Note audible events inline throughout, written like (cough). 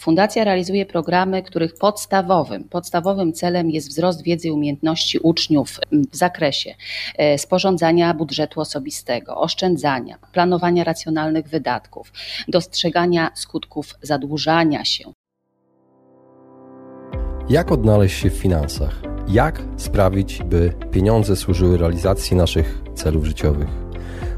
Fundacja realizuje programy, których podstawowym, podstawowym celem jest wzrost wiedzy i umiejętności uczniów w zakresie e, sporządzania budżetu osobistego, oszczędzania, planowania racjonalnych wydatków, dostrzegania skutków zadłużania się. Jak odnaleźć się w finansach? Jak sprawić, by pieniądze służyły realizacji naszych celów życiowych?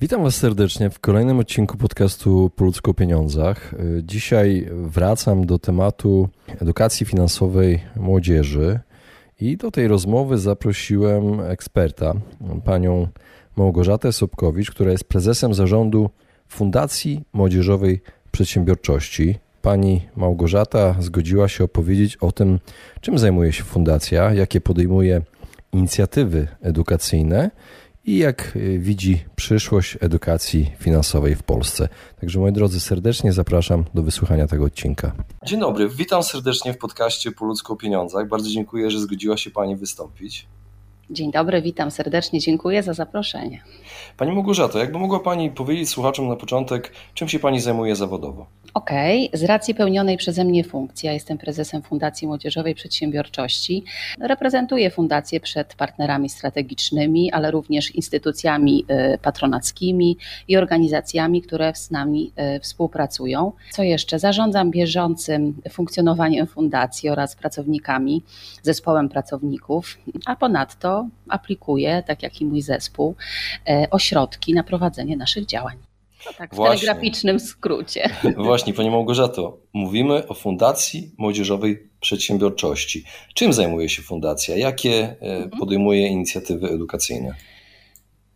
Witam Was serdecznie w kolejnym odcinku podcastu Po ludzku o pieniądzach. Dzisiaj wracam do tematu edukacji finansowej młodzieży i do tej rozmowy zaprosiłem eksperta, panią Małgorzatę Sobkowicz, która jest prezesem zarządu Fundacji Młodzieżowej Przedsiębiorczości. Pani Małgorzata zgodziła się opowiedzieć o tym, czym zajmuje się fundacja, jakie podejmuje inicjatywy edukacyjne i jak y, widzi przyszłość edukacji finansowej w Polsce. Także moi drodzy, serdecznie zapraszam do wysłuchania tego odcinka. Dzień dobry, witam serdecznie w podcaście Po ludzku o pieniądzach. Bardzo dziękuję, że zgodziła się Pani wystąpić. Dzień dobry, witam serdecznie, dziękuję za zaproszenie. Pani Małgorzato, jakby mogła Pani powiedzieć słuchaczom na początek, czym się Pani zajmuje zawodowo? Okej, okay. z racji pełnionej przeze mnie funkcji, ja jestem prezesem Fundacji Młodzieżowej Przedsiębiorczości, reprezentuję fundację przed partnerami strategicznymi, ale również instytucjami y, patronackimi i organizacjami, które z nami y, współpracują. Co jeszcze? Zarządzam bieżącym funkcjonowaniem fundacji oraz pracownikami, zespołem pracowników, a ponadto aplikuję, tak jak i mój zespół, y, ośrodki na prowadzenie naszych działań. Tak, w Właśnie. telegraficznym skrócie. (laughs) Właśnie, Pani Małgorzato, mówimy o Fundacji Młodzieżowej Przedsiębiorczości. Czym zajmuje się fundacja? Jakie e, mhm. podejmuje inicjatywy edukacyjne?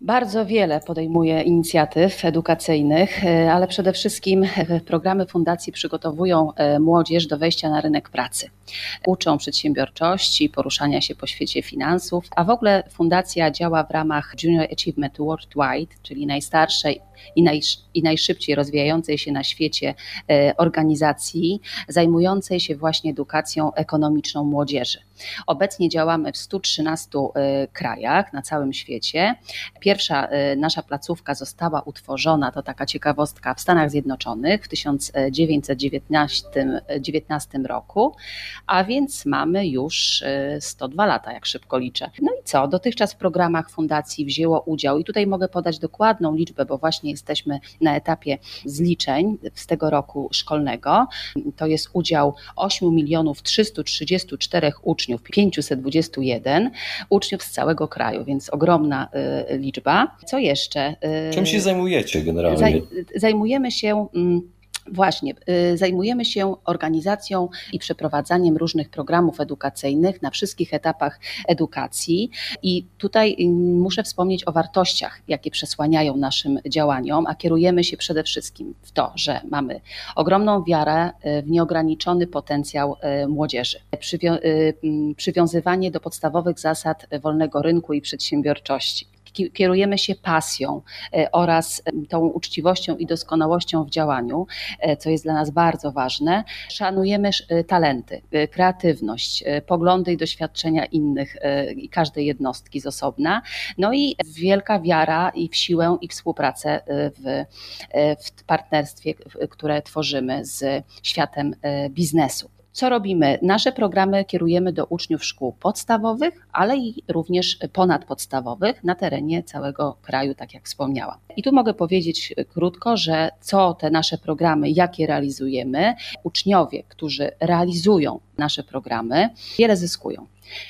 Bardzo wiele podejmuje inicjatyw edukacyjnych, e, ale przede wszystkim e, programy fundacji przygotowują młodzież do wejścia na rynek pracy. Uczą przedsiębiorczości, poruszania się po świecie finansów, a w ogóle fundacja działa w ramach Junior Achievement Worldwide, czyli najstarszej i, naj, i najszybciej rozwijającej się na świecie organizacji, zajmującej się właśnie edukacją ekonomiczną młodzieży. Obecnie działamy w 113 krajach na całym świecie. Pierwsza y, nasza placówka została utworzona, to taka ciekawostka, w Stanach Zjednoczonych w 1919 roku, a więc mamy już 102 y, lata, jak szybko liczę. No i co? Dotychczas w programach fundacji wzięło udział, i tutaj mogę podać dokładną liczbę, bo właśnie jesteśmy na etapie zliczeń z tego roku szkolnego. To jest udział 8 milionów 334 uczniów, 521 uczniów z całego kraju, więc ogromna y, liczba. Co jeszcze? Czym się zajmujecie generalnie? Zajmujemy się. Mm, właśnie, y, zajmujemy się organizacją i przeprowadzaniem różnych programów edukacyjnych na wszystkich etapach edukacji. I tutaj y, muszę wspomnieć o wartościach, jakie przesłaniają naszym działaniom, a kierujemy się przede wszystkim w to, że mamy ogromną wiarę y, w nieograniczony potencjał młodzieży, przywiązywanie do podstawowych zasad wolnego rynku i przedsiębiorczości kierujemy się pasją e, oraz tą uczciwością i doskonałością w działaniu, e, co jest dla nas bardzo ważne. Szanujemy e, talenty, kreatywność, poglądy i doświadczenia innych i każdej jednostki z osobna. No i wielka wiara i w siłę i współpracę w, w partnerstwie, które tworzymy z światem biznesu. Co robimy? Nasze programy kierujemy do uczniów szkół podstawowych, ale i również ponadpodstawowych na terenie całego kraju, tak jak wspomniałam. I tu mogę powiedzieć krótko, że co te nasze programy, jakie realizujemy, uczniowie, którzy realizują nasze programy, wiele zyskują.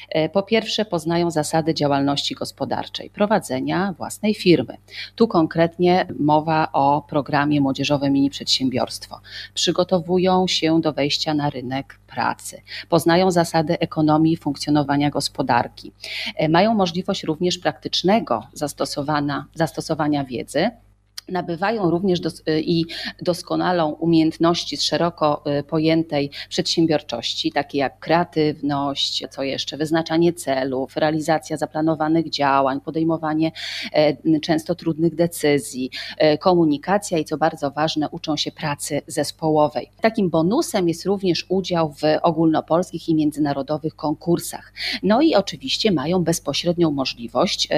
E, po pierwsze, poznają zasady działalności gospodarczej, prowadzenia własnej firmy. Tu konkretnie mowa o programie Młodzieżowe Mini Przedsiębiorstwo. Przygotowują się do wejścia na rynek pracy, poznają zasady ekonomii i funkcjonowania gospodarki. E, mają możliwość również praktycznego zastosowania, zastosowania wiedzy nabywają również dos i doskonalą umiejętności z szeroko pojętej przedsiębiorczości, takie jak kreatywność, co jeszcze, wyznaczanie celów, realizacja zaplanowanych działań, podejmowanie często trudnych decyzji, komunikacja i co bardzo ważne, uczą się pracy zespołowej. Takim bonusem jest również udział w ogólnopolskich i międzynarodowych konkursach. No i oczywiście mają bezpośrednią możliwość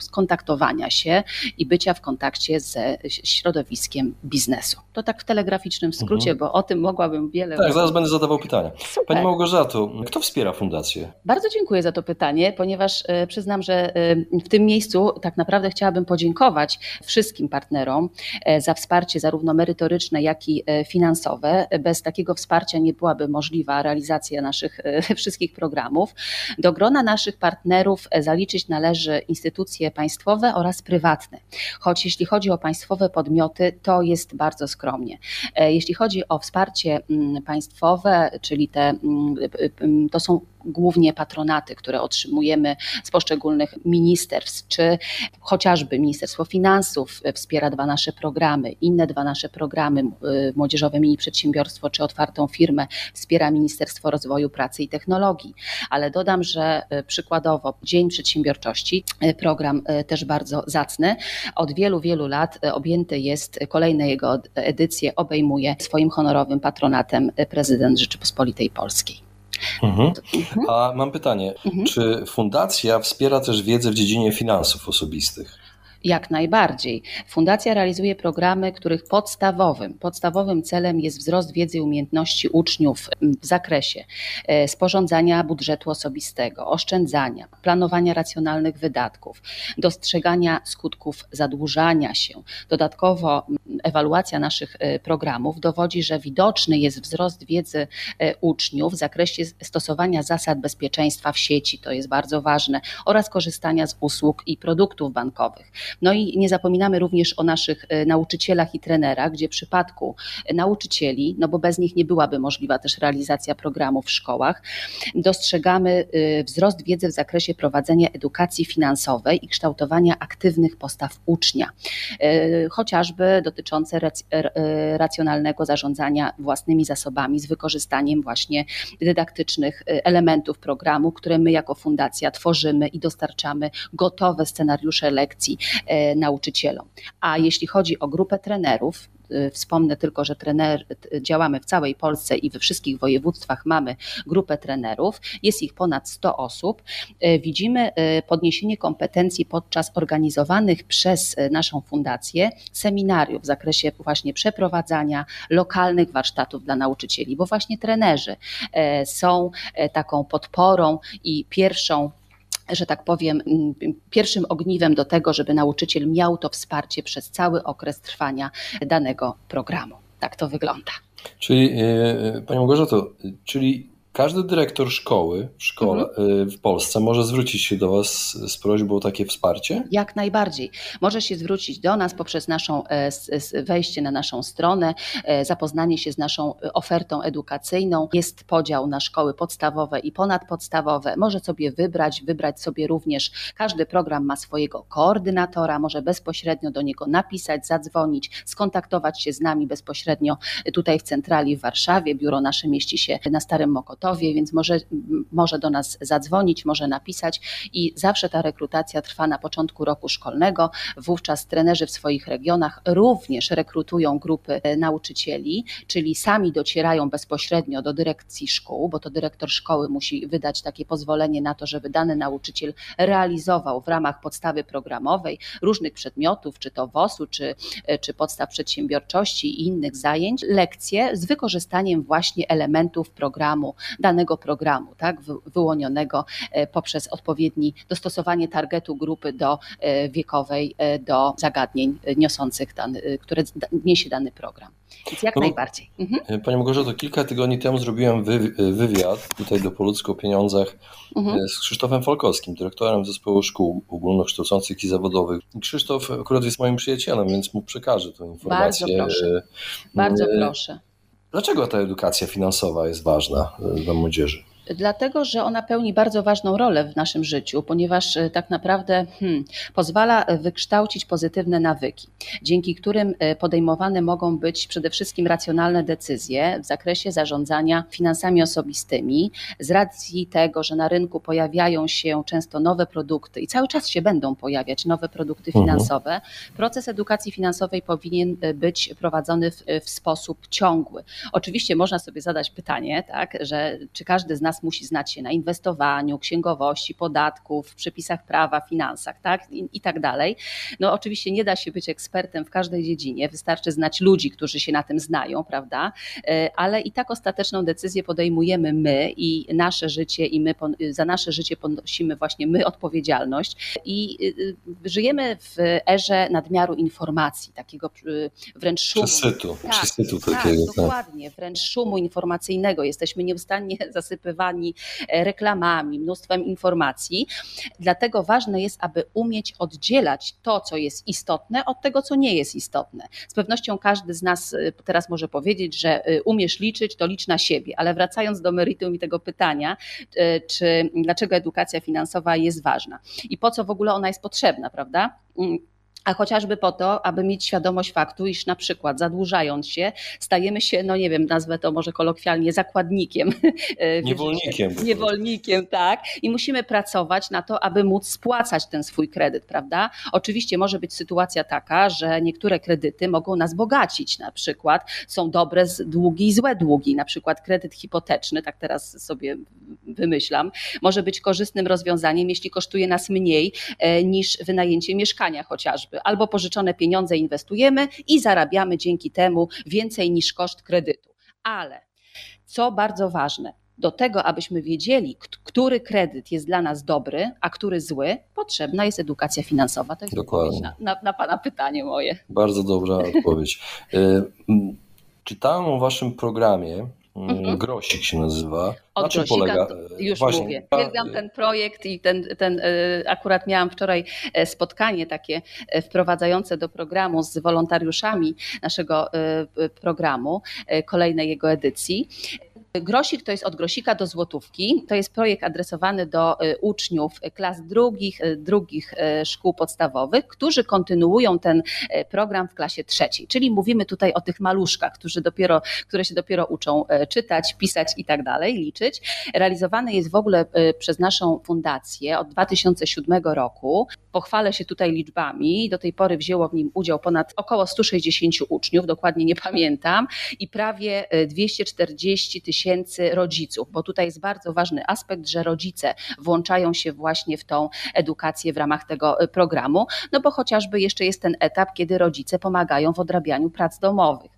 skontaktowania się i bycia w kontakcie ze środowiskiem biznesu. To tak w telegraficznym skrócie, mhm. bo o tym mogłabym wiele. Tak, zaraz będę zadawał pytania. Super. Pani Małgorzato, kto wspiera fundację? Bardzo dziękuję za to pytanie, ponieważ e, przyznam, że e, w tym miejscu tak naprawdę chciałabym podziękować wszystkim partnerom e, za wsparcie zarówno merytoryczne, jak i finansowe. Bez takiego wsparcia nie byłaby możliwa realizacja naszych (laughs) wszystkich programów. Do grona naszych partnerów zaliczyć należy instytucje państwowe oraz prywatne. Choć jeśli chodzi o państwowe podmioty, to jest bardzo skromnie. E, jeśli chodzi o wsparcie mm, państwowe, czyli te, mm, to są głównie patronaty, które otrzymujemy z poszczególnych ministerstw, czy chociażby Ministerstwo Finansów wspiera dwa nasze programy, inne dwa nasze programy, y, Młodzieżowe Mini Przedsiębiorstwo czy Otwartą Firmę wspiera Ministerstwo Rozwoju Pracy i Technologii. Ale dodam, że y, przykładowo Dzień Przedsiębiorczości, program też bardzo zacny, od wielu, wielu lat objęty jest, kolejne jego edycje obejmuje swoim honorowym patronatem prezydent Rzeczypospolitej Polskiej. Mhm. A mam pytanie, mhm. czy fundacja wspiera też wiedzę w dziedzinie finansów osobistych? Jak najbardziej. Fundacja realizuje programy, których podstawowym, podstawowym celem jest wzrost wiedzy i umiejętności uczniów w zakresie e, sporządzania budżetu osobistego, oszczędzania, planowania racjonalnych wydatków, dostrzegania skutków zadłużania się. Dodatkowo ewaluacja naszych e, programów dowodzi, że widoczny jest wzrost wiedzy e, uczniów w zakresie stosowania zasad bezpieczeństwa w sieci, to jest bardzo ważne, oraz korzystania z usług i produktów bankowych. No i nie zapominamy również o naszych e, nauczycielach i trenerach, gdzie w przypadku nauczycieli, no bo bez nich nie byłaby możliwa też realizacja programów w szkołach, dostrzegamy wzrost wiedzy w zakresie prowadzenia edukacji finansowej i kształtowania aktywnych postaw ucznia, chociażby dotyczące e, racjonalnego zarządzania własnymi zasobami z wykorzystaniem właśnie dydaktycznych e, elementów programu, które my jako fundacja tworzymy i dostarczamy gotowe scenariusze lekcji e, nauczycielom. A jeśli chodzi o grupę trenerów, Y, wspomnę tylko, że trener, działamy w całej Polsce i we wszystkich województwach mamy grupę trenerów. Jest ich ponad 100 osób. Y, widzimy podniesienie kompetencji podczas organizowanych przez naszą fundację seminariów w zakresie właśnie przeprowadzania lokalnych warsztatów dla nauczycieli, bo właśnie trenerzy są taką podporą i pierwszą że tak powiem, mm, pierwszym ogniwem do tego, żeby nauczyciel miał to wsparcie przez cały okres trwania danego programu. Tak to wygląda. Czyli, e, Pani Małgorzato, czyli każdy dyrektor szkoły w szkole mhm. Y, w Polsce może zwrócić się do Was z prośbą o takie wsparcie? Jak najbardziej. Może się zwrócić do nas poprzez naszą e, wejście na naszą stronę, e, zapoznanie się z naszą e, ofertą edukacyjną. Jest podział na szkoły podstawowe i ponadpodstawowe. Może sobie wybrać, wybrać sobie również. Każdy program ma swojego koordynatora, może bezpośrednio do niego napisać, zadzwonić, skontaktować się z nami bezpośrednio tutaj w centrali w Warszawie. Biuro nasze mieści się na Starym Mokotowie więc może, może do nas zadzwonić, może napisać i zawsze ta rekrutacja trwa na początku roku szkolnego. Wówczas trenerzy w swoich regionach również rekrutują grupy e, nauczycieli, czyli sami docierają bezpośrednio do dyrekcji szkół, bo to dyrektor szkoły musi wydać takie pozwolenie na to, żeby dany nauczyciel realizował w ramach podstawy programowej różnych przedmiotów, czy to WOS-u, czy, e, czy podstaw przedsiębiorczości i innych zajęć, lekcje z wykorzystaniem właśnie elementów programu danego programu, tak, wyłonionego e, poprzez odpowiedni dostosowanie targetu grupy do e, wiekowej, e, do zagadnień niosących dany, które niesie dany program. Więc jak no, najbardziej. Mhm. Pani Małgorzato, kilka tygodni temu zrobiłem wywiad tutaj do Poludzko o pieniądzach mhm. z Krzysztofem Falkowskim, dyrektorem zespołu szkół ogólnokształcących i zawodowych. Krzysztof akurat jest moim przyjacielem, więc mu przekażę tę informację. Bardzo proszę. Bardzo proszę. Dlaczego ta edukacja finansowa jest ważna e, dla młodzieży? Dlatego, że ona pełni bardzo ważną rolę w naszym życiu, ponieważ e, tak naprawdę hmm, pozwala wykształcić pozytywne nawyki, dzięki którym e, podejmowane mogą być przede wszystkim racjonalne decyzje w zakresie zarządzania finansami osobistymi, z racji tego, że na rynku pojawiają się często nowe produkty i cały czas się będą pojawiać nowe produkty mhm. finansowe. Mhm. Proces edukacji finansowej powinien e, być prowadzony w, w sposób ciągły. Oczywiście można sobie zadać pytanie, tak, że czy każdy z nas musi znać się na inwestowaniu, księgowości, podatków, przepisach prawa, finansach, tak, i, i tak dalej. No oczywiście nie da się być ekspertem w każdej dziedzinie, wystarczy znać ludzi, którzy się na tym znają, prawda, e, ale i tak ostateczną decyzję podejmujemy my i nasze życie i my za nasze życie ponosimy właśnie my odpowiedzialność i y, y, żyjemy w erze nadmiaru informacji, takiego y, wręcz szumu. Przesytu, tak, przesytu tak, takiego. Tak, dokładnie, wręcz szumu informacyjnego. Jesteśmy nieustannie (laughs) zasypywani e, reklamami, mnóstwem informacji. Dlatego ważne jest, aby umieć oddzielać to, co jest istotne, od tego, co nie jest istotne. Z pewnością każdy z nas e, teraz może powiedzieć, że e, umiesz liczyć, to licz na siebie, ale wracając do meritum i tego pytania, czy dlaczego edukacja finansowa jest ważna i po co w ogóle ona jest potrzebna, prawda? A chociażby po to, aby mieć świadomość faktu, iż na przykład zadłużając się, stajemy się, no nie wiem, nazwę to może kolokwialnie, zakładnikiem. (laughs) Niewolnikiem. Niewolnikiem, tak. I musimy pracować na to, aby móc spłacać ten swój kredyt, prawda? Oczywiście może być sytuacja taka, że niektóre kredyty mogą nas bogacić, na przykład są dobre długi i złe długi, na przykład kredyt hipoteczny, tak teraz sobie wymyślam, może być korzystnym rozwiązaniem, jeśli kosztuje nas mniej e, niż wynajęcie mieszkania chociażby albo pożyczone pieniądze inwestujemy i zarabiamy dzięki temu więcej niż koszt kredytu. Ale co bardzo ważne, do tego, abyśmy wiedzieli, który kredyt jest dla nas dobry, a który zły, potrzebna jest edukacja finansowa. To jest Dokładnie. Na, na, na Pana pytanie moje. Bardzo dobra odpowiedź. E, czytałem o Waszym programie, Mhm. Grosik się nazywa. Od Na czym polega? Już Właśnie. mówię. Uwielbiam ten projekt i ten, ten e, akurat miałam wczoraj e, spotkanie takie e, wprowadzające do programu z wolontariuszami naszego programu, kolejnej jego edycji. Grosik to jest od grosika do złotówki. To jest projekt adresowany do y, uczniów klas drugich, y, drugich szkół podstawowych, którzy kontynuują ten program w klasie trzeciej. Czyli mówimy tutaj o tych maluszkach, którzy dopiero, które się dopiero uczą czytać, pisać i tak dalej, liczyć. Realizowany jest w ogóle przez naszą fundację od 2007 roku. Pochwalę się tutaj liczbami. Do tej pory wzięło w nim udział ponad około 160 uczniów, dokładnie nie pamiętam, i prawie 240 tysięcy tysięcy rodziców, bo tutaj jest bardzo ważny aspekt, że rodzice włączają się właśnie w tą edukację w ramach tego y, programu, no bo chociażby jeszcze jest ten etap, kiedy rodzice pomagają w odrabianiu prac domowych.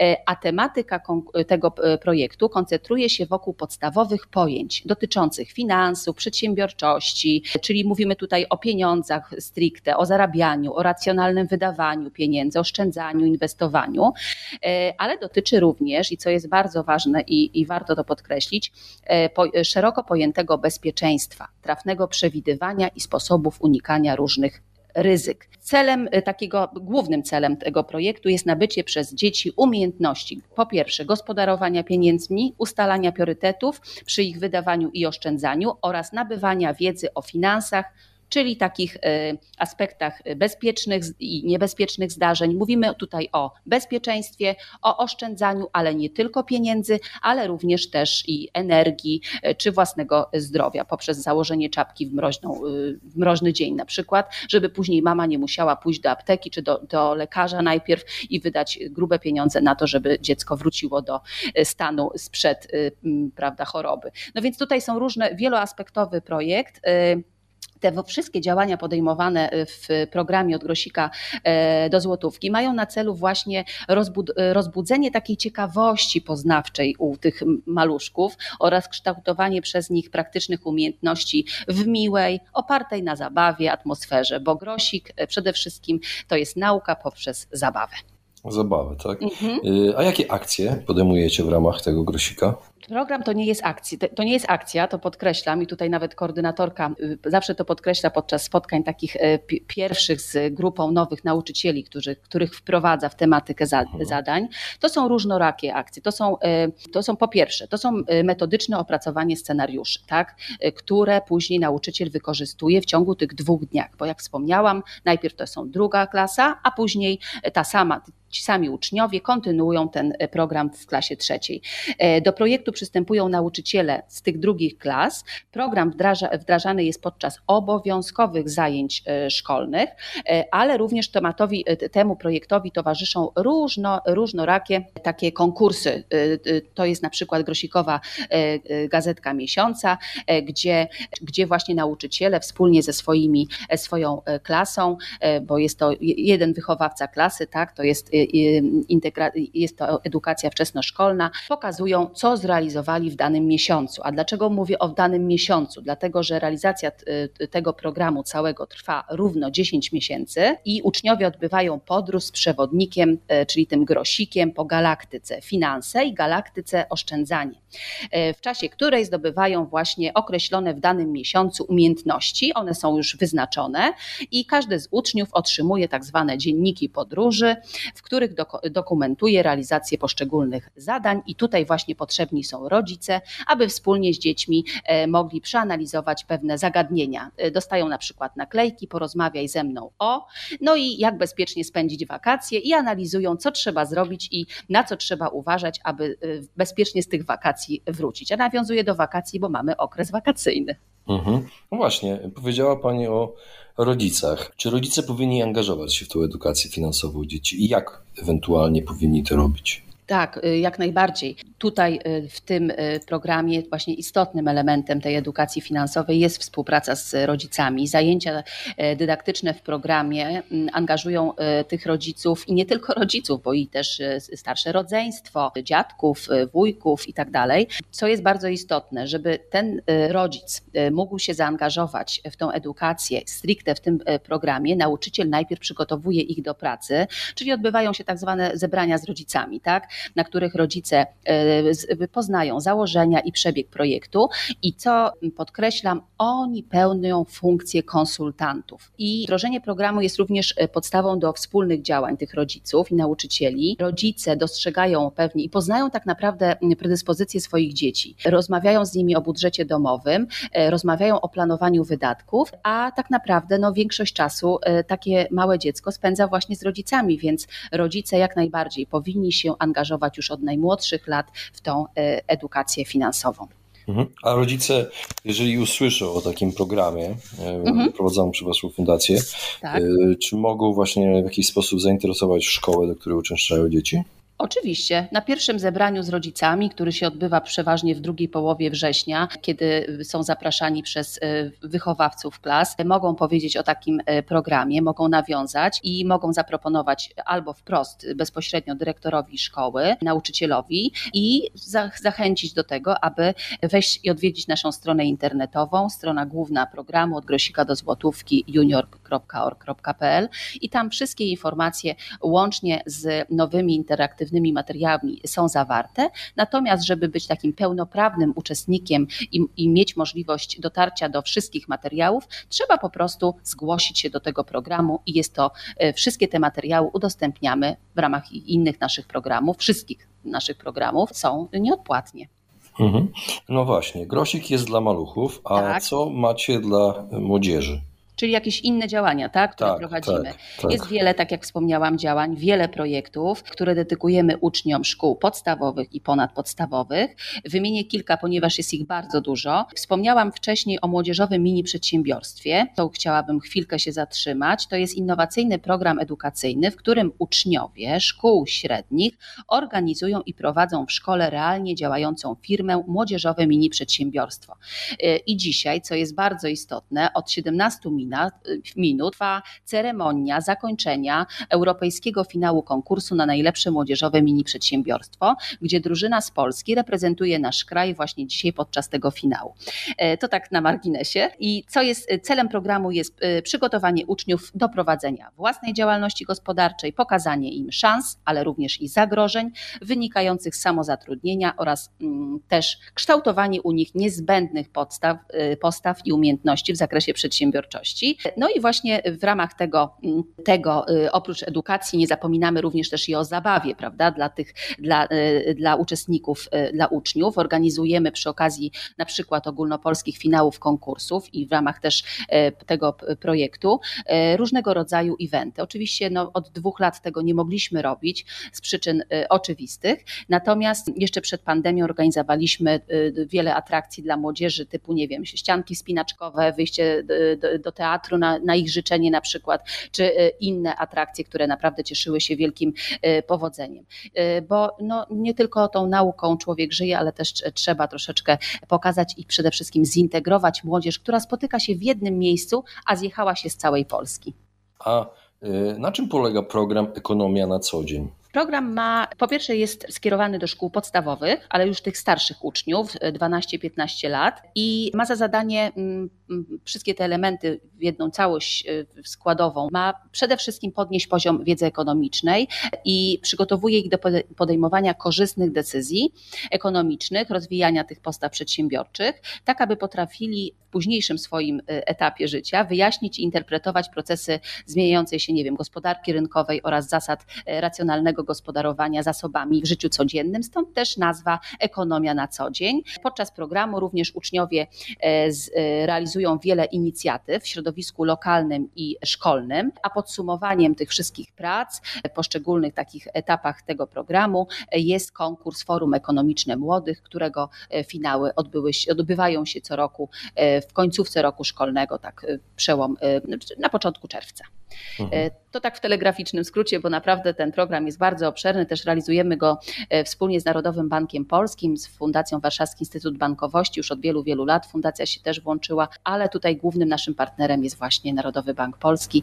E, a tematyka tego y, projektu koncentruje się wokół podstawowych pojęć dotyczących finansów, przedsiębiorczości, czyli mówimy tutaj o pieniądzach stricte, o zarabianiu, o racjonalnym wydawaniu pieniędzy, oszczędzaniu, inwestowaniu, e, ale dotyczy również, i co jest bardzo ważne i, i i warto to podkreślić, e, po, szeroko pojętego bezpieczeństwa, trafnego przewidywania i sposobów unikania różnych ryzyk. Celem e, takiego, głównym celem tego projektu jest nabycie przez dzieci umiejętności, po pierwsze gospodarowania pieniędzmi, ustalania priorytetów przy ich wydawaniu i oszczędzaniu oraz nabywania wiedzy o finansach, czyli takich e, aspektach bezpiecznych i niebezpiecznych zdarzeń. Mówimy tutaj o bezpieczeństwie, o oszczędzaniu, ale nie tylko pieniędzy, ale również też i energii e, czy własnego zdrowia poprzez założenie czapki w, mroźną, e, w mroźny dzień na przykład, żeby później mama nie musiała pójść do apteki czy do, do lekarza najpierw i wydać grube pieniądze na to, żeby dziecko wróciło do stanu sprzed prawda, choroby. No więc tutaj są różne, wieloaspektowy projekt te wszystkie działania podejmowane w programie od grosika e, do złotówki mają na celu właśnie rozbudzenie takiej ciekawości poznawczej u tych maluszków oraz kształtowanie przez nich praktycznych umiejętności w miłej, opartej na zabawie atmosferze, bo grosik e, przede wszystkim to jest nauka poprzez zabawę. Zabawę, tak? Mhm. Y, a jakie akcje podejmujecie w ramach tego grosika? Program to nie jest akcja, to nie jest akcja, to podkreślam i tutaj nawet koordynatorka y, zawsze to podkreśla podczas spotkań takich y, pierwszych z grupą nowych nauczycieli, którzy, których wprowadza w tematykę mhm. zadań. To są różnorakie akcje. To są, y, to są po pierwsze, to są metodyczne opracowanie scenariuszy, tak, które później nauczyciel wykorzystuje w ciągu tych dwóch dniach, bo jak wspomniałam, najpierw to są druga klasa, a później ta sama, ci sami uczniowie kontynuują ten program w klasie trzeciej. Do projektu przystępują nauczyciele z tych drugich klas. Program wdraża, wdrażany jest podczas obowiązkowych zajęć e, szkolnych, ale również tematowi, temu projektowi towarzyszą różno, różnorakie takie konkursy. To jest na przykład Grosikowa Gazetka Miesiąca, gdzie, gdzie właśnie nauczyciele wspólnie ze swoimi, swoją klasą, bo jest to jeden wychowawca klasy, tak, to jest jest to edukacja wczesnoszkolna, pokazują, co zrealizowali w danym miesiącu. A dlaczego mówię o danym miesiącu? Dlatego, że realizacja tego programu całego trwa równo 10 miesięcy i uczniowie odbywają podróż z przewodnikiem, e, czyli tym grosikiem po galaktyce finanse i galaktyce oszczędzanie, e, w czasie której zdobywają właśnie określone w danym miesiącu umiejętności. One są już wyznaczone i każdy z uczniów otrzymuje tak zwane dzienniki podróży, w których dokumentuje realizację poszczególnych zadań i tutaj właśnie potrzebni są rodzice, aby wspólnie z dziećmi e, mogli przeanalizować pewne zagadnienia. E, dostają na przykład naklejki, porozmawiaj ze mną o, no i jak bezpiecznie spędzić wakacje i analizują, co trzeba zrobić i na co trzeba uważać, aby e, bezpiecznie z tych wakacji wrócić. A nawiązuję do wakacji, bo mamy okres wakacyjny. Mhm. No właśnie, powiedziała Pani o rodzicach. Czy rodzice powinni angażować się w tę edukację finansową dzieci i jak ewentualnie powinni to robić? Tak, y, jak najbardziej. Tutaj y, w tym y, programie właśnie istotnym elementem tej edukacji finansowej jest współpraca z rodzicami. Zajęcia dydaktyczne w programie mm, angażują tych rodziców i nie tylko (laughs) rodziców, bo i też starsze rodzeństwo, dziadków, wujków i tak dalej. Co jest bardzo istotne, żeby ten rodzic mógł się zaangażować w tą edukację stricte w tym programie, nauczyciel najpierw przygotowuje ich do pracy, czyli odbywają się tak zwane zebrania z rodzicami, tak? Na których rodzice e, poznają założenia i przebieg projektu i co podkreślam, oni pełnią funkcję konsultantów. I wdrożenie programu jest również e, podstawą do wspólnych działań tych rodziców i nauczycieli. Rodzice dostrzegają pewnie i poznają tak naprawdę predyspozycje swoich dzieci. Rozmawiają z nimi o budżecie domowym, e, rozmawiają o planowaniu wydatków, a tak naprawdę no, większość czasu takie małe dziecko spędza właśnie z rodzicami, więc rodzice jak najbardziej powinni się angażować angażować już od najmłodszych lat w tą e, edukację finansową. Mhm. A rodzice, jeżeli usłyszą o takim programie e, mhm. prowadzonym przez Waszą fundację, tak. E, czy mogą właśnie w jakiś sposób zainteresować szkołę, do której uczęszczają dzieci? Oczywiście. Na pierwszym zebraniu z rodzicami, który się odbywa przeważnie w drugiej połowie września, kiedy są zapraszani przez e, wychowawców klas, mogą powiedzieć o takim e, programie, mogą nawiązać i mogą zaproponować albo wprost bezpośrednio dyrektorowi szkoły, nauczycielowi i zachęcić do tego, aby wejść i odwiedzić naszą stronę internetową, strona główna programu od grosika do złotówki junior.org.pl i tam wszystkie informacje łącznie z nowymi interaktywnymi interaktywnymi materiałami są zawarte. Natomiast, żeby być takim pełnoprawnym uczestnikiem i, i mieć możliwość dotarcia do wszystkich materiałów, trzeba po prostu zgłosić się do tego programu i jest to, e, wszystkie te materiały udostępniamy w ramach innych naszych programów, wszystkich naszych programów są nieodpłatnie. Mhm. No właśnie, grosik jest dla maluchów, a tak. co macie dla młodzieży? Czyli jakieś inne działania, tak, które tak, prowadzimy. Tak, tak. Jest wiele, tak jak wspomniałam, działań, wiele projektów, które dedykujemy uczniom szkół podstawowych i ponadpodstawowych. Wymienię kilka, ponieważ jest ich bardzo dużo. Wspomniałam wcześniej o młodzieżowym mini przedsiębiorstwie. To chciałabym chwilkę się zatrzymać. To jest innowacyjny program edukacyjny, w którym uczniowie szkół średnich organizują i prowadzą w szkole realnie działającą firmę młodzieżowe mini przedsiębiorstwo. I dzisiaj, co jest bardzo istotne, od 17 minut minut trwa ceremonia zakończenia europejskiego finału konkursu na najlepsze młodzieżowe mini przedsiębiorstwo, gdzie drużyna z Polski reprezentuje nasz kraj właśnie dzisiaj podczas tego finału. To tak na marginesie. I co jest celem programu jest przygotowanie uczniów do prowadzenia własnej działalności gospodarczej, pokazanie im szans, ale również i zagrożeń wynikających z samozatrudnienia oraz mm, też kształtowanie u nich niezbędnych podstaw, y, postaw i umiejętności w zakresie przedsiębiorczości. No i właśnie w ramach tego, mm, tego y, oprócz edukacji nie zapominamy również też i o zabawie, prawda, dla tych, dla, y, dla uczestników, dla uczniów. Organizujemy przy okazji na przykład ogólnopolskich finałów konkursów i w ramach też tego projektu różnego rodzaju eventy. Oczywiście no, od dwóch lat tego nie mogliśmy robić z przyczyn oczywistych, natomiast jeszcze przed pandemią organizowaliśmy wiele atrakcji dla młodzieży typu, nie wiem, ścianki spinaczkowe, wyjście do, do teatru na, na, ich życzenie na przykład, czy e, inne atrakcje, które naprawdę cieszyły się wielkim e, powodzeniem. E, bo no, nie tylko tą nauką człowiek żyje, ale też trzeba troszeczkę pokazać i przede wszystkim zintegrować młodzież, która spotyka się w jednym miejscu, a zjechała się z całej Polski. A na czym polega program Ekonomia na co dzień? Program ma, po pierwsze jest skierowany do szkół podstawowych, ale już tych starszych uczniów, 12-15 lat i ma za zadanie mm, wszystkie te elementy w jedną całość y, składową. Ma przede wszystkim podnieść poziom wiedzy ekonomicznej i przygotowuje ich do podejmowania korzystnych decyzji ekonomicznych, rozwijania tych postaw przedsiębiorczych, tak aby potrafili w późniejszym swoim y, etapie życia wyjaśnić i interpretować procesy zmieniającej się, nie wiem, gospodarki rynkowej oraz zasad y, racjonalnego gospodarowania zasobami w życiu codziennym, stąd też nazwa ekonomia na co dzień. Podczas programu również uczniowie e, e, realizują wiele inicjatyw w środowisku lokalnym i szkolnym, a podsumowaniem tych wszystkich prac, poszczególnych takich etapach tego programu jest konkurs Forum Ekonomiczne Młodych, którego e, finały odbyły się, odbywają się co roku w końcówce roku szkolnego, tak przełom na początku czerwca. Mhm. To tak w telegraficznym skrócie, bo naprawdę ten program jest bardzo obszerny. Też realizujemy go e, wspólnie z Narodowym Bankiem Polskim, z Fundacją Warszawski Instytut Bankowości już od wielu, wielu lat. Fundacja się też włączyła, ale tutaj głównym naszym partnerem jest właśnie Narodowy Bank Polski.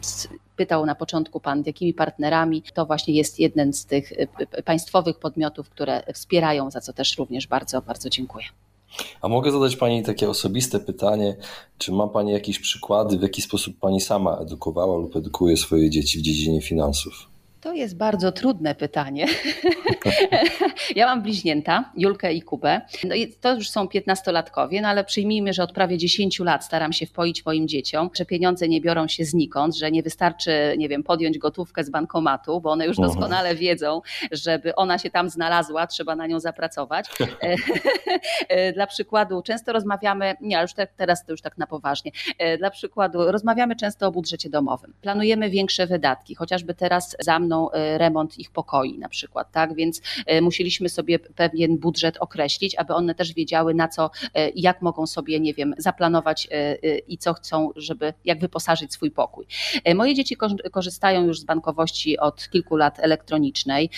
Pytał na początku Pan, jakimi partnerami. To właśnie jest jeden z tych e, państwowych podmiotów, które wspierają, za co też również bardzo, bardzo dziękuję. A mogę zadać Pani takie osobiste pytanie, czy ma Pani jakieś przykłady, w jaki sposób Pani sama edukowała lub edukuje swoje dzieci w dziedzinie finansów? To jest bardzo trudne pytanie. (laughs) ja mam bliźnięta, Julkę i Kubę. No i to już są piętnastolatkowie, no ale przyjmijmy, że od prawie 10 lat staram się wpoić moim dzieciom, że pieniądze nie biorą się znikąd, że nie wystarczy, nie wiem, podjąć gotówkę z bankomatu, bo one już doskonale wiedzą, żeby ona się tam znalazła, trzeba na nią zapracować. (laughs) Dla przykładu, często rozmawiamy, nie, ale już tak, teraz to już tak na poważnie. Dla przykładu, rozmawiamy często o budżecie domowym. Planujemy większe wydatki, chociażby teraz za mną E, remont ich pokoi na przykład, tak? Więc e, musieliśmy sobie pewien budżet określić, aby one też wiedziały na co, e, jak mogą sobie, nie wiem, zaplanować i co chcą, żeby, jak wyposażyć swój pokój. Moje dzieci korzystają już z bankowości od kilku lat elektronicznej,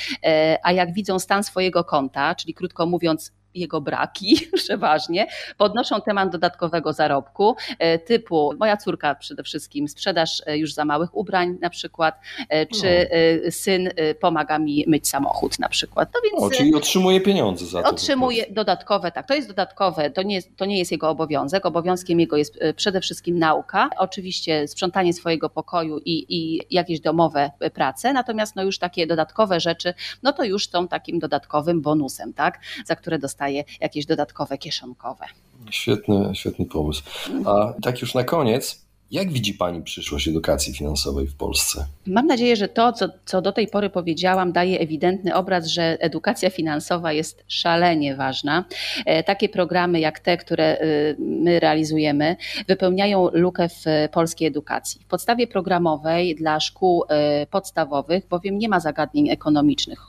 a jak widzą stan swojego konta, czyli krótko mówiąc, jego braki (laughs) przeważnie, podnoszą temat dodatkowego zarobku, e, typu moja córka przede wszystkim sprzedaż e, już za małych ubrań na przykład, e, czy no. syn pomaga mi myć samochód na przykład. No więc, o, czyli otrzymuje pieniądze za to. Otrzymuje dodatkowe, tak, to jest dodatkowe, to nie, to nie jest jego obowiązek, obowiązkiem jego jest przede wszystkim nauka, oczywiście sprzątanie swojego pokoju i, i jakieś domowe prace, natomiast no już takie dodatkowe rzeczy, no to już są takim dodatkowym bonusem, tak, za które dostaje dostaje jakieś dodatkowe kieszonkowe. Świetny, świetny pomysł. A tak już na koniec, jak widzi Pani przyszłość edukacji finansowej w Polsce? Mam nadzieję, że to, co, co do tej pory powiedziałam, daje ewidentny obraz, że edukacja finansowa jest szalenie ważna. E, takie programy jak te, które e, my realizujemy, wypełniają lukę w polskiej edukacji. W podstawie programowej dla szkół e, podstawowych bowiem nie ma zagadnień ekonomicznych,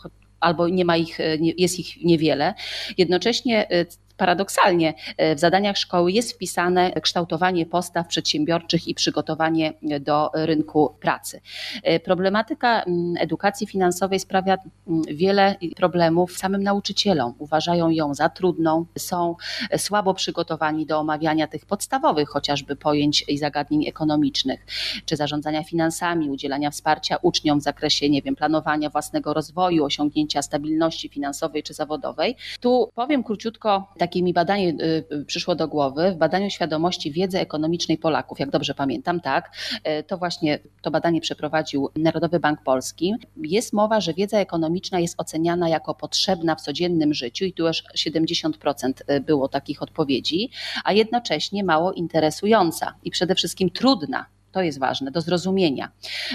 albo nie ma ich, jest ich niewiele. Jednocześnie paradoksalnie w zadaniach szkoły jest wpisane kształtowanie postaw przedsiębiorczych i przygotowanie do rynku pracy. Problematyka mm, edukacji finansowej sprawia mm, wiele problemów samym nauczycielom. Uważają ją za trudną, są słabo przygotowani do omawiania tych podstawowych chociażby pojęć i zagadnień ekonomicznych, czy zarządzania finansami, udzielania wsparcia uczniom w zakresie, nie wiem, planowania własnego rozwoju, osiągnięcia stabilności finansowej czy zawodowej. Tu powiem króciutko, takie mi badanie y, y, przyszło do głowy, w badaniu świadomości wiedzy ekonomicznej Polaków, jak dobrze pamiętam, tak, y, to właśnie to badanie przeprowadził Narodowy Bank Polski. Jest mowa, że wiedza ekonomiczna jest oceniana jako potrzebna w codziennym życiu i tu aż 70% było takich odpowiedzi, a jednocześnie mało interesująca i przede wszystkim trudna to jest ważne, do zrozumienia.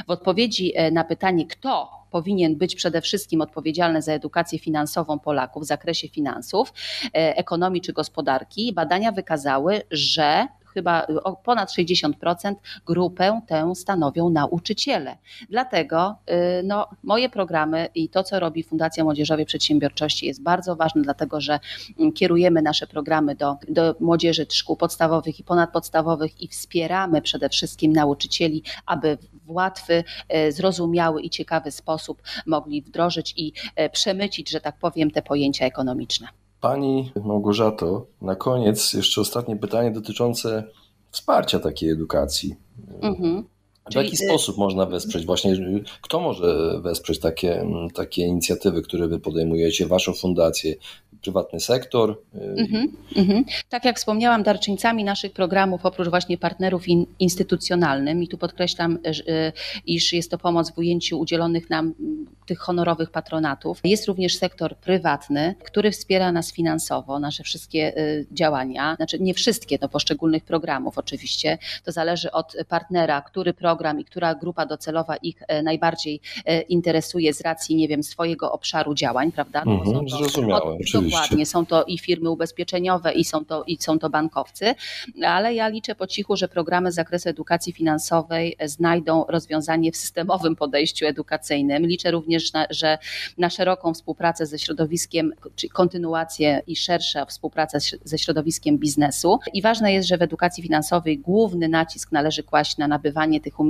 W odpowiedzi na pytanie, kto powinien być przede wszystkim odpowiedzialny za edukację finansową Polaków w zakresie finansów, e, ekonomii czy gospodarki, badania wykazały, że chyba ponad 60% grupę tę stanowią nauczyciele. Dlatego y, no, moje programy i to, co robi Fundacja Młodzieżowej Przedsiębiorczości jest bardzo ważne, dlatego że mm, kierujemy nasze programy do, do młodzieży szkół podstawowych i ponadpodstawowych i wspieramy przede wszystkim nauczycieli, aby w łatwy, y, zrozumiały i ciekawy sposób mogli wdrożyć i y, przemycić, że tak powiem, te pojęcia ekonomiczne. Pani Małgorzato, na koniec jeszcze ostatnie pytanie dotyczące wsparcia takiej edukacji. Mhm. W Czyli... jaki sposób można wesprzeć właśnie, kto może wesprzeć takie, takie inicjatywy, które wy podejmujecie, waszą fundację, prywatny sektor. Mm-hmm, mm-hmm. Tak jak wspomniałam, darczyńcami naszych programów, oprócz właśnie partnerów in, instytucjonalnym, i tu podkreślam, iż jest to pomoc w ujęciu udzielonych nam tych honorowych patronatów, jest również sektor prywatny, który wspiera nas finansowo, nasze wszystkie y, działania, znaczy nie wszystkie, do poszczególnych programów oczywiście, to zależy od partnera, który program i która grupa docelowa ich y, najbardziej y, interesuje z racji, nie wiem, swojego obszaru działań, prawda? No, mm-hmm, zrozumiałem, oczywiście. Dokładnie, są to i firmy ubezpieczeniowe, i są to, i są to bankowcy, ale ja liczę po cichu, że programy z zakresu edukacji finansowej znajdą rozwiązanie w systemowym podejściu edukacyjnym. Liczę również, na, że na szeroką współpracę ze środowiskiem, czy kontynuację i szersza współpraca ze środowiskiem biznesu. I ważne jest, że w edukacji finansowej główny nacisk należy kłaść na nabywanie tych umiejętności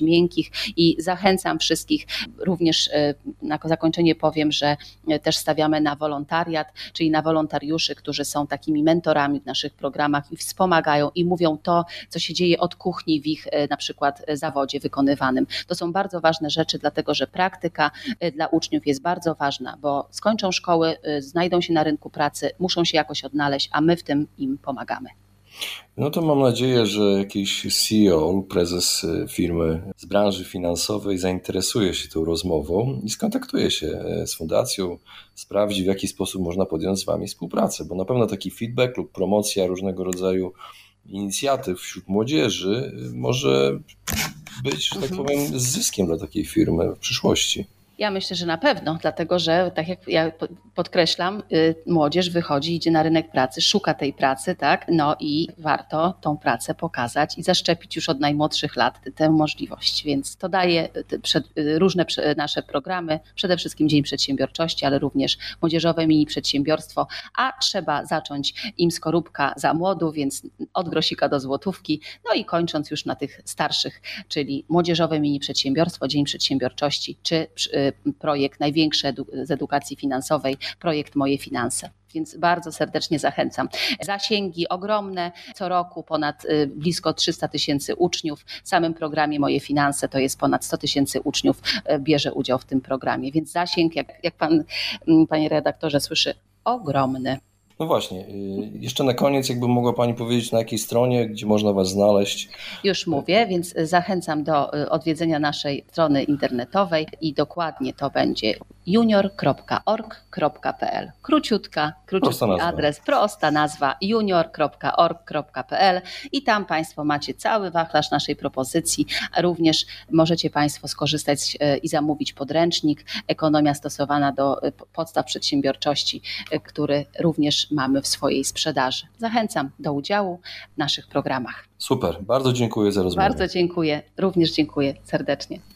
miękkich i zachęcam wszystkich, również e, na zakończenie powiem, że też stawiamy na wolontariat, czyli na wolontariuszy, którzy są takimi mentorami w naszych programach i wspomagają i mówią to, co się dzieje od kuchni w ich e, na przykład e, zawodzie wykonywanym. To są bardzo ważne rzeczy, dlatego że praktyka e, dla uczniów jest bardzo ważna, bo skończą szkoły, znajdą się na rynku pracy, muszą się jakoś odnaleźć, a my w tym im pomagamy. No to mam nadzieję, że jakiś CEO prezes y, firmy z branży finansowej zainteresuje się tą rozmową i skontaktuje się e, z fundacją, sprawdzi w jaki sposób można podjąć z Wami współpracę, bo na pewno taki feedback lub promocja różnego rodzaju inicjatyw wśród młodzieży y, może być, że tak powiem, zyskiem dla takiej firmy w przyszłości. Ja myślę, że na pewno, dlatego że tak jak ja podkreślam, y, młodzież wychodzi, idzie na rynek pracy, szuka tej pracy, tak? No i warto tą pracę pokazać i zaszczepić już od najmłodszych lat tę możliwość. Więc to daje y, y, różne nasze programy, przede wszystkim Dzień Przedsiębiorczości, ale również młodzieżowe mini przedsiębiorstwo, a trzeba zacząć im skorupka za młodu, więc od grosika do złotówki, no i kończąc już na tych starszych, czyli młodzieżowe mini przedsiębiorstwo, Dzień Przedsiębiorczości, czy projekt największy z edukacji finansowej, projekt Moje Finanse więc bardzo serdecznie zachęcam. Zasięgi ogromne, co roku ponad y, blisko 300 tysięcy uczniów. W samym programie Moje Finanse to jest ponad 100 tysięcy uczniów y, bierze udział w tym programie, więc zasięg, jak, jak pan, mm, panie redaktorze, słyszy, ogromny. No właśnie, y, jeszcze na koniec, jakby mogła Pani powiedzieć, na jakiej stronie, gdzie można Was znaleźć? Już mówię, więc zachęcam do y, odwiedzenia naszej strony internetowej i dokładnie to będzie junior.org.pl. Króciutka, króciutki prosta adres, prosta nazwa junior.org.pl i tam Państwo macie cały wachlarz naszej propozycji. Również możecie Państwo skorzystać y, i zamówić podręcznik Ekonomia stosowana do podstaw przedsiębiorczości, który również mamy w swojej sprzedaży. Zachęcam do udziału w naszych programach. Super, bardzo dziękuję za rozmowę. Bardzo dziękuję, również dziękuję serdecznie.